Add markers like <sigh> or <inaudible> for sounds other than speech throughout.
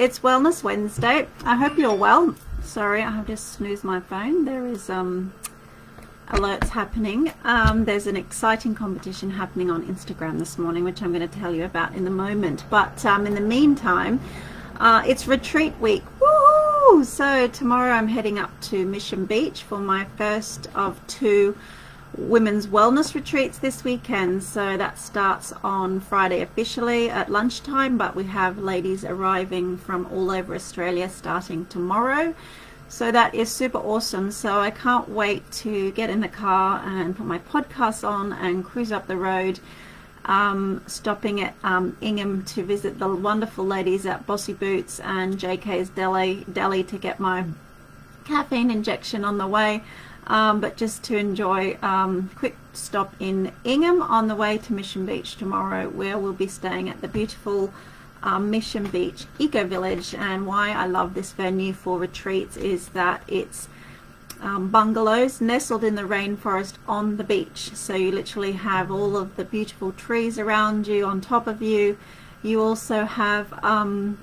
It's Wellness Wednesday. I hope you're well. Sorry, I have just snoozed my phone. There is um, alerts happening. Um, there's an exciting competition happening on Instagram this morning, which I'm going to tell you about in a moment. But um, in the meantime, uh, it's retreat week. Woo! So tomorrow I'm heading up to Mission Beach for my first of two women's wellness retreats this weekend. So that starts on Friday officially at lunchtime, but we have ladies arriving from all over Australia starting tomorrow. So that is super awesome. So I can't wait to get in the car and put my podcast on and cruise up the road. Um, stopping at um, Ingham to visit the wonderful ladies at Bossy Boots and JK's Deli, Deli to get my caffeine injection on the way um, but just to enjoy um, quick stop in Ingham on the way to Mission Beach tomorrow where we'll be staying at the beautiful um, Mission Beach Eco Village. And why I love this venue for retreats is that it's um, bungalows nestled in the rainforest on the beach. So you literally have all of the beautiful trees around you on top of you. You also have um,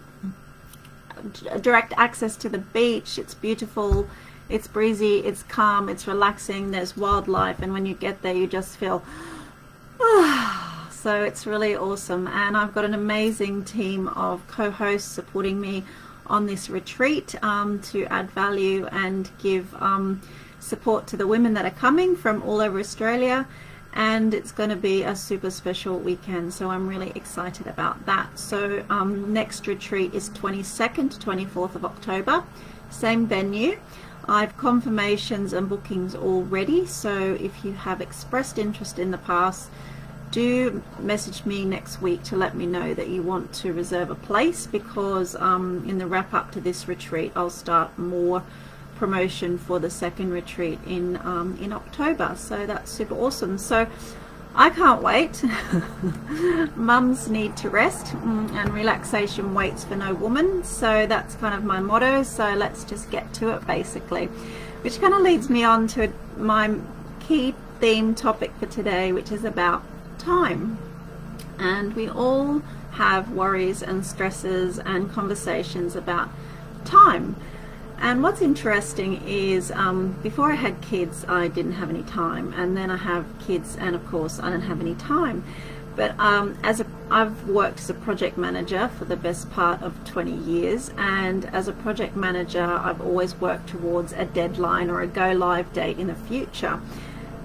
direct access to the beach. It's beautiful it's breezy, it's calm, it's relaxing, there's wildlife, and when you get there, you just feel, <sighs> so it's really awesome. And I've got an amazing team of co-hosts supporting me on this retreat um, to add value and give um, support to the women that are coming from all over Australia. And it's going to be a super special weekend so I'm really excited about that. So um, next retreat is 22nd to 24th of October same venue I've confirmations and bookings already so if you have expressed interest in the pass do message me next week to let me know that you want to reserve a place because um, in the wrap up to this retreat I'll start more promotion for the second retreat in um, in October. So that's super awesome. So I can't wait. <laughs> Mums need to rest mm, and relaxation waits for no woman. So that's kind of my motto. So let's just get to it basically. Which kind of leads me on to my key theme topic for today, which is about time. And we all have worries and stresses and conversations about time. And what's interesting is um, before I had kids, I didn't have any time, and then I have kids, and of course, I don't have any time. But um, as a, I've worked as a project manager for the best part of 20 years, and as a project manager, I've always worked towards a deadline or a go live date in the future.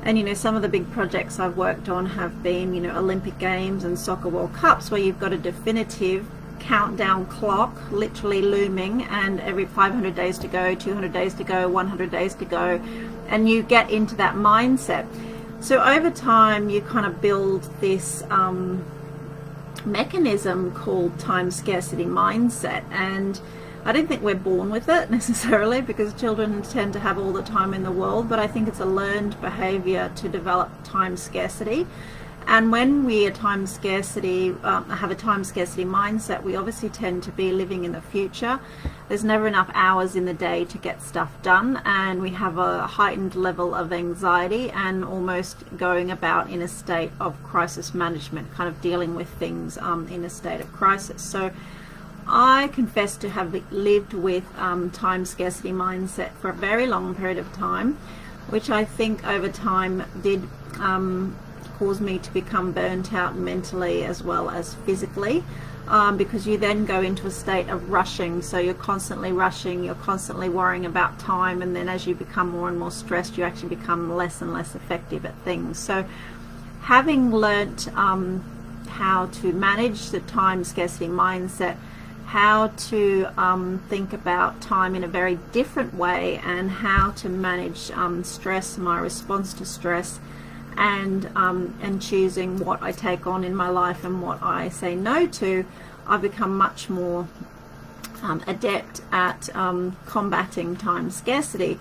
And you know, some of the big projects I've worked on have been, you know, Olympic Games and Soccer World Cups, where you've got a definitive countdown clock literally looming and every 500 days to go 200 days to go 100 days to go. And you get into that mindset. So over time you kind of build this um, mechanism called time scarcity mindset. And I don't think we're born with it <laughs> necessarily because children tend to have all the time in the world but I think it's a learned behavior to develop time scarcity and when we are time scarcity, um, have a time scarcity mindset, we obviously tend to be living in the future. There's never enough hours in the day to get stuff done, and we have a heightened level of anxiety and almost going about in a state of crisis management, kind of dealing with things um, in a state of crisis. So I confess to have lived with um, time scarcity mindset for a very long period of time, which I think over time did cause me to become burnt out mentally as well as physically um, because you then go into a state of rushing. So you're constantly rushing you're constantly worrying about time and then as you become more and more stressed you actually become less and less effective at things. So having learnt um, how to manage the time scarcity mindset how to um, think about time in a very different way and how to manage um, stress my response to stress and um, and choosing what I take on in my life and what I say no to, I've become much more um, adept at um, combating time scarcity.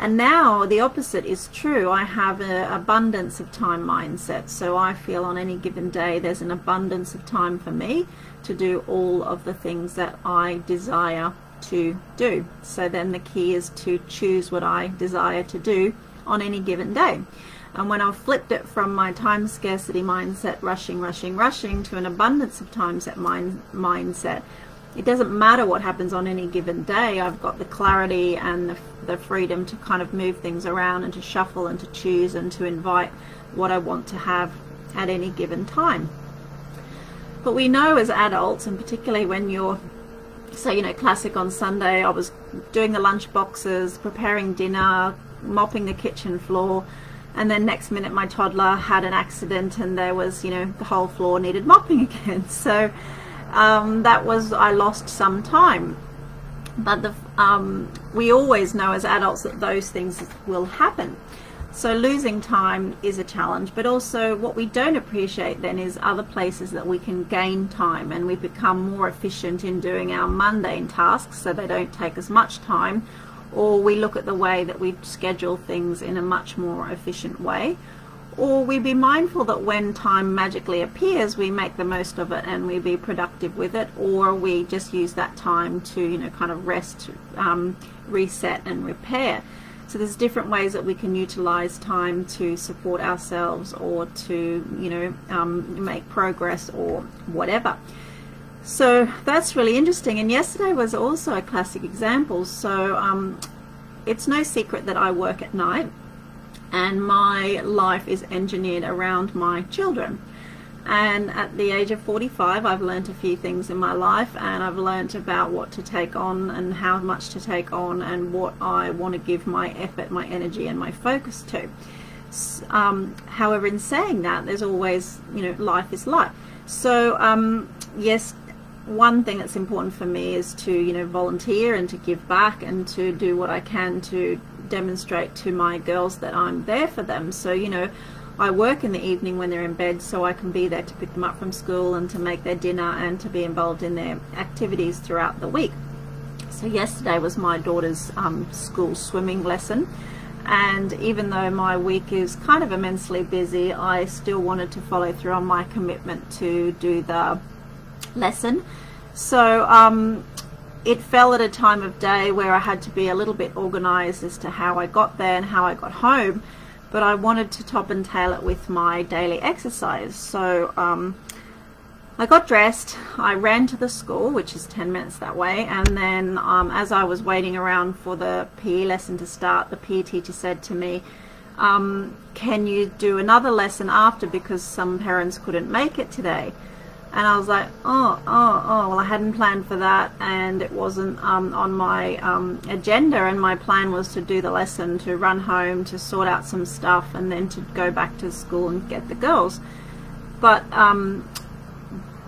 And now the opposite is true. I have an abundance of time mindset. So I feel on any given day there's an abundance of time for me to do all of the things that I desire to do. So then the key is to choose what I desire to do on any given day. And when I've flipped it from my time scarcity mindset, rushing, rushing, rushing, to an abundance of time set mind, mindset, it doesn't matter what happens on any given day. I've got the clarity and the, the freedom to kind of move things around and to shuffle and to choose and to invite what I want to have at any given time. But we know as adults, and particularly when you're, so you know, classic on Sunday, I was doing the lunch boxes, preparing dinner, mopping the kitchen floor, and then next minute my toddler had an accident and there was, you know, the whole floor needed mopping <laughs> again. So um, that was, I lost some time. But the, um, we always know as adults that those things will happen. So losing time is a challenge, but also what we don't appreciate then is other places that we can gain time and we become more efficient in doing our mundane tasks so they don't take as much time or we look at the way that we schedule things in a much more efficient way or we be mindful that when time magically appears we make the most of it and we be productive with it or we just use that time to you know kind of rest um, reset and repair so there's different ways that we can utilize time to support ourselves or to, you know, um, make progress or whatever. So that's really interesting. And yesterday was also a classic example. So um, it's no secret that I work at night and my life is engineered around my children and at the age of 45 I've learned a few things in my life and I've learned about what to take on and how much to take on and what I want to give my effort, my energy and my focus to. Um, however, in saying that, there's always, you know, life is life. So, um, yes, one thing that's important for me is to, you know, volunteer and to give back and to do what I can to demonstrate to my girls that I'm there for them. So, you know, I work in the evening when they're in bed so I can be there to pick them up from school and to make their dinner and to be involved in their activities throughout the week. So yesterday was my daughter's um, school swimming lesson and even though my week is kind of immensely busy I still wanted to follow through on my commitment to do the lesson. So um, it fell at a time of day where I had to be a little bit organized as to how I got there and how I got home but I wanted to top and tail it with my daily exercise. So um, I got dressed, I ran to the school, which is 10 minutes that way, and then um, as I was waiting around for the PE lesson to start, the PE teacher said to me, um, can you do another lesson after because some parents couldn't make it today? And I was like, oh, oh, oh, well, I hadn't planned for that, and it wasn't um, on my um, agenda. And my plan was to do the lesson, to run home, to sort out some stuff, and then to go back to school and get the girls. But um,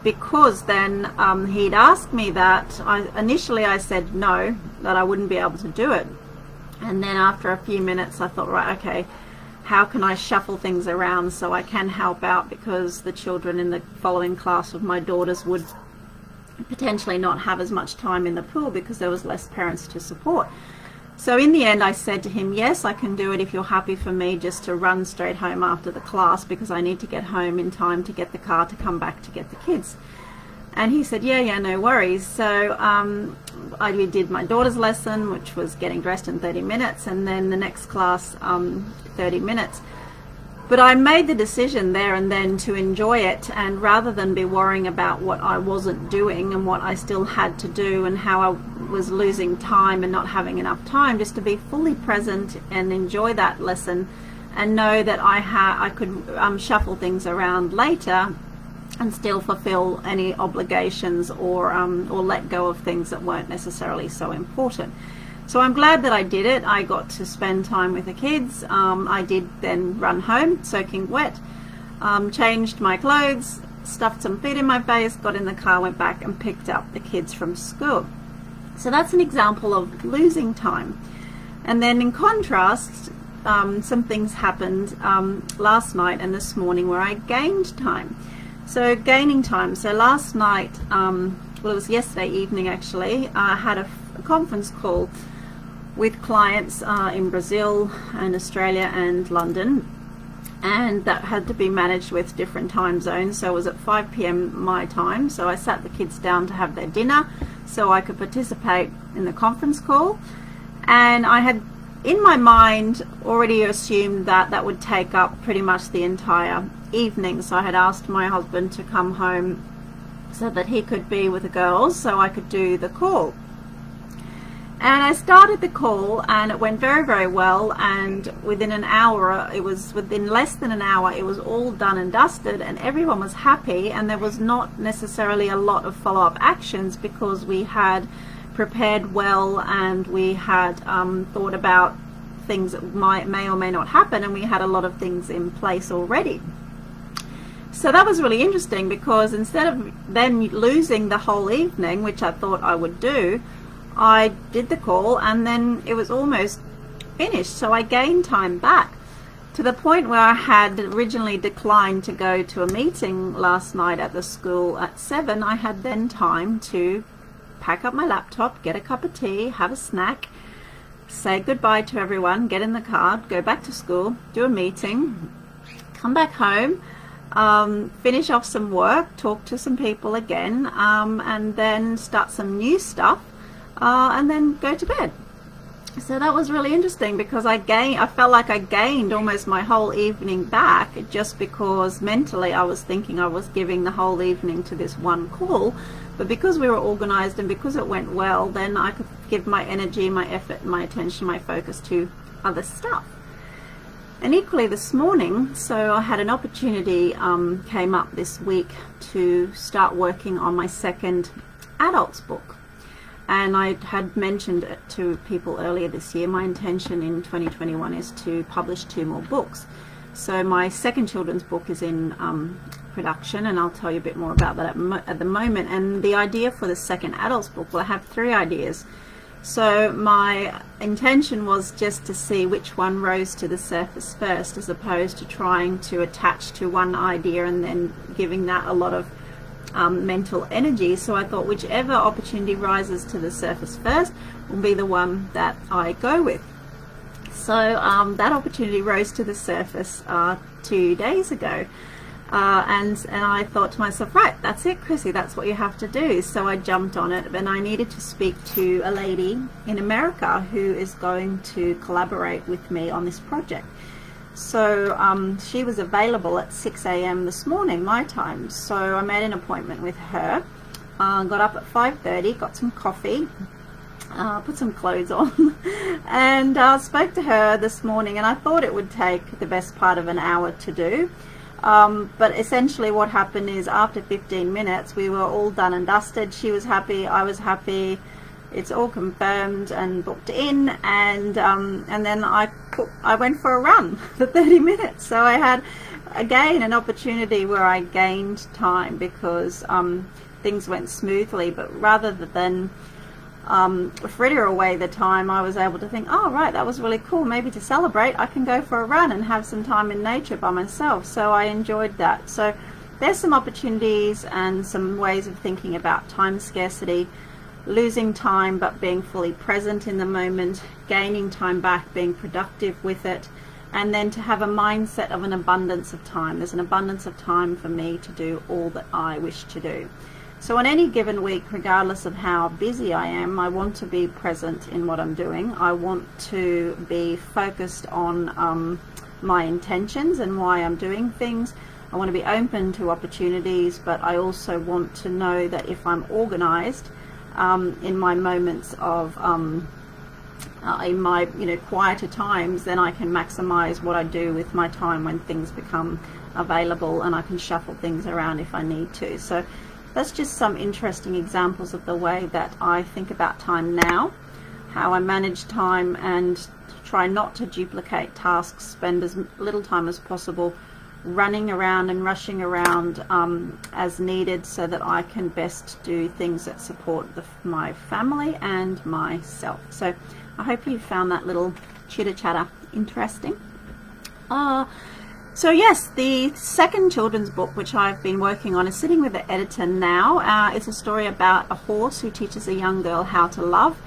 because then um, he'd asked me that, I, initially I said no, that I wouldn't be able to do it. And then after a few minutes, I thought, right, okay how can I shuffle things around so I can help out because the children in the following class of my daughters would potentially not have as much time in the pool because there was less parents to support. So in the end I said to him, yes, I can do it if you're happy for me just to run straight home after the class because I need to get home in time to get the car to come back to get the kids. And he said, yeah, yeah, no worries. So um, I did my daughter's lesson, which was getting dressed in 30 minutes, and then the next class, um, 30 minutes. But I made the decision there and then to enjoy it, and rather than be worrying about what I wasn't doing and what I still had to do and how I was losing time and not having enough time, just to be fully present and enjoy that lesson and know that I, ha- I could um, shuffle things around later and still fulfill any obligations or um, or let go of things that weren't necessarily so important. So I'm glad that I did it. I got to spend time with the kids. Um, I did then run home, soaking wet, um, changed my clothes, stuffed some food in my face, got in the car, went back and picked up the kids from school. So that's an example of losing time. And then in contrast, um, some things happened um, last night and this morning where I gained time. So gaining time. So last night, um, well, it was yesterday evening actually. I had a, a conference call with clients uh, in Brazil and Australia and London, and that had to be managed with different time zones. So it was at 5 p.m. my time. So I sat the kids down to have their dinner, so I could participate in the conference call, and I had in my mind already assumed that that would take up pretty much the entire evening. So I had asked my husband to come home so that he could be with the girls so I could do the call. And I started the call and it went very, very well. And within an hour, it was within less than an hour, it was all done and dusted and everyone was happy. And there was not necessarily a lot of follow up actions because we had prepared well and we had um, thought about things that might, may or may not happen and we had a lot of things in place already. So that was really interesting because instead of then losing the whole evening, which I thought I would do, I did the call and then it was almost finished. So I gained time back to the point where I had originally declined to go to a meeting last night at the school at 7. I had then time to pack up my laptop, get a cup of tea, have a snack, say goodbye to everyone, get in the car, go back to school, do a meeting, come back home, um, finish off some work, talk to some people again, um, and then start some new stuff uh, and then go to bed. So that was really interesting because I gained, I felt like I gained almost my whole evening back just because mentally I was thinking I was giving the whole evening to this one call. But because we were organized and because it went well, then I could give my energy, my effort, my attention, my focus to other stuff. And equally this morning, so I had an opportunity um, came up this week to start working on my second adults book and I had mentioned it to people earlier this year. My intention in 2021 is to publish two more books. So my second children's book is in um, production, and I'll tell you a bit more about that at, at, the moment. And the idea for the second adults book, well, I have three ideas. So my intention was just to see which one rose to the surface first, as opposed to trying to attach to one idea and then giving that a lot of um, mental energy. So I thought whichever opportunity rises to the surface first will be the one that I go with. So um, that opportunity rose to the surface uh, two days ago. Uh, and and I thought to myself, right, that's it, Chrissy, that's what you have to do. So I jumped on it, and I needed to speak to a lady in America who is going to collaborate with me on this project. So um, she was available at 6 a.m. this morning, my time. So I made an appointment with her. Uh, got up at 5.30, got some coffee, uh, put some clothes on, <laughs> and uh, spoke to her this morning. And I thought it would take the best part of an hour to do. Um, but essentially what happened is after 15 minutes, we were all done and dusted. She was happy, I was happy it's all confirmed and booked in and um, and then I I went for a run <laughs> for 30 minutes. So I had again an opportunity where I gained time because um, things went smoothly. But rather than um, fritter away the time I was able to think oh right that was really cool. Maybe to celebrate I can go for a run and have some time in nature by myself. So I enjoyed that. So there's some opportunities and some ways of thinking about time scarcity losing time but being fully present in the moment, gaining time back, being productive with it, and then to have a mindset of an abundance of time. There's an abundance of time for me to do all that I wish to do. So on any given week, regardless of how busy I am, I want to be present in what I'm doing. I want to be focused on um, my intentions and why I'm doing things. I want to be open to opportunities, but I also want to know that if I'm organized, um, in my moments of um, uh, in my you know quieter times then I can maximize what I do with my time when things become available and I can shuffle things around if I need to. So that's just some interesting examples of the way that I think about time now how I manage time and try not to duplicate tasks spend as little time as possible running around and rushing around um, as needed so that I can best do things that support the, my family and myself. So I hope you found that little chitter chatter interesting. Uh, so yes, the second children's book which I've been working on is sitting with the editor now. Uh, it's a story about a horse who teaches a young girl how to love.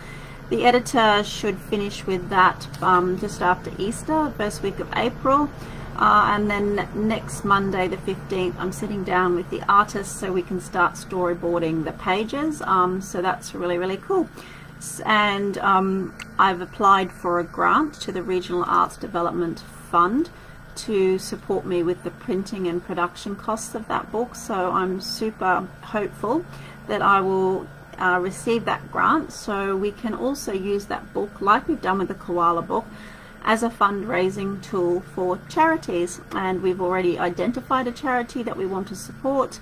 The editor should finish with that um, just after Easter, first week of April. Uh, and then next Monday the 15th I'm sitting down with the artist so we can start storyboarding the pages. Um, so that's really really cool. And um, I've applied for a grant to the Regional Arts Development Fund to support me with the printing and production costs of that book. So I'm super hopeful that I will uh, receive that grant. So we can also use that book like we've done with the koala book as a fundraising tool for charities. And we've already identified a charity that we want to support.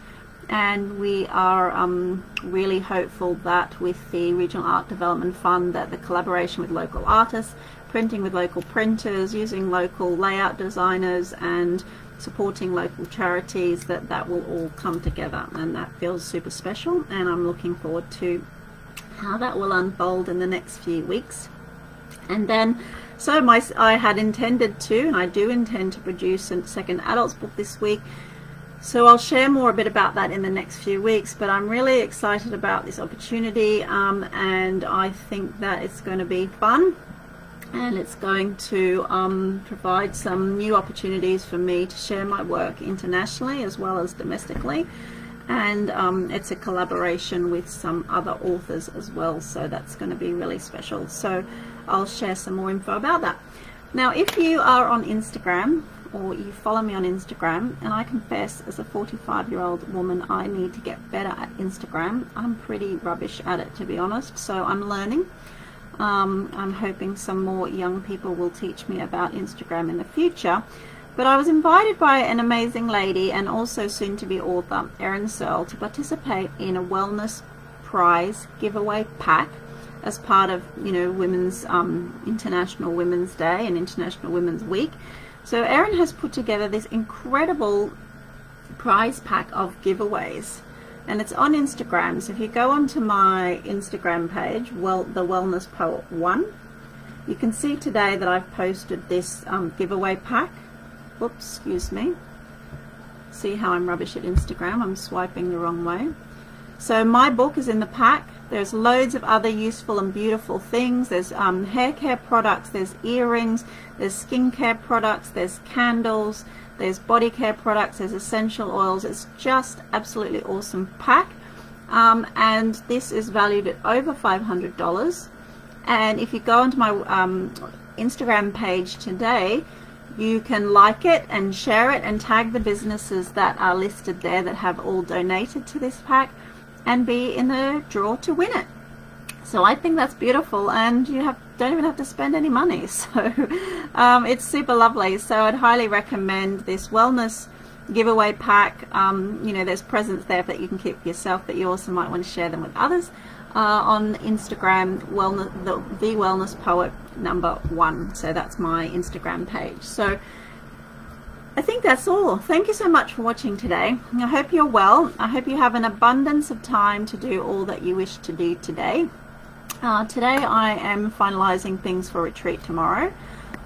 And we are um, really hopeful that with the Regional Art Development Fund that the collaboration with local artists, printing with local printers, using local layout designers and supporting local charities that that will all come together. And that feels super special and I'm looking forward to how that will unfold in the next few weeks. And then so my, I had intended to, and I do intend to produce a second adults book this week. So I'll share more a bit about that in the next few weeks, but I'm really excited about this opportunity um, and I think that it's going to be fun and it's going to um, provide some new opportunities for me to share my work internationally as well as domestically and um, it's a collaboration with some other authors as well so that's going to be really special so I'll share some more info about that. Now, if you are on Instagram or you follow me on Instagram, and I confess as a 45 year old woman, I need to get better at Instagram. I'm pretty rubbish at it, to be honest, so I'm learning. Um, I'm hoping some more young people will teach me about Instagram in the future. But I was invited by an amazing lady and also soon to be author, Erin Searle, to participate in a wellness prize giveaway pack as part of you know Women's um, International Women's Day and International Women's Week. So Erin has put together this incredible prize pack of giveaways and it's on Instagram. So if you go onto my Instagram page, well, the Wellness Poet One, you can see today that I've posted this um, giveaway pack. Whoops, excuse me. See how I'm rubbish at Instagram? I'm swiping the wrong way. So my book is in the pack. There's loads of other useful and beautiful things. There's um, hair care products, there's earrings, there's skincare products, there's candles, there's body care products, there's essential oils. It's just absolutely awesome pack. Um, and this is valued at over $500. And if you go onto my um, Instagram page today, you can like it and share it and tag the businesses that are listed there that have all donated to this pack and be in the draw to win it. So I think that's beautiful and you have don't even have to spend any money. <laughs> So um, it's super lovely. So I'd highly recommend this wellness giveaway pack. Um, you know, there's presents there that you can keep for yourself, but you also might want to share them with others. Uh, on Instagram, wellness, the, the Wellness Poet number one. So that's my Instagram page. So I think that's all. Thank you so much for watching today. I hope you're well. I hope you have an abundance of time to do all that you wish to do today. Uh, today I am finalizing things for retreat tomorrow.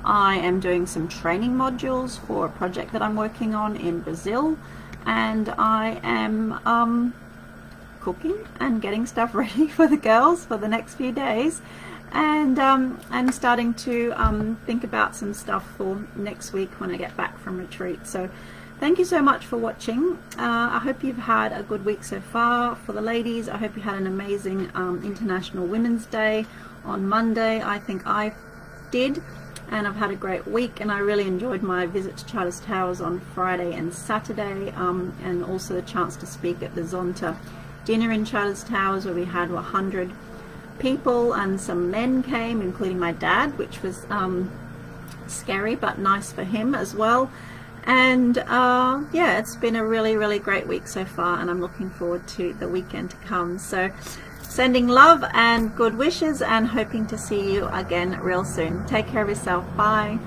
I am doing some training modules for a project that I'm working on in Brazil and I am um, cooking and getting stuff <laughs> ready for the girls for the next few days and um, I'm starting to um, think about some stuff for next week when I get back from retreat. So thank you so much for watching. Uh, I hope you've had a good week so far. For the ladies, I hope you had an amazing um, International Women's Day on Monday. I think I did and I've had a great week and I really enjoyed my visit to Charters Towers on Friday and Saturday um, and also the chance to speak at the Zonta dinner in Charters Towers where we had 100 people and some men came, including my dad, which was um, scary but nice for him as well. And uh, yeah, it's been a really, really great week so far, and I'm looking forward to the weekend to come. So, sending love and good wishes, and hoping to see you again real soon. Take care of yourself. Bye.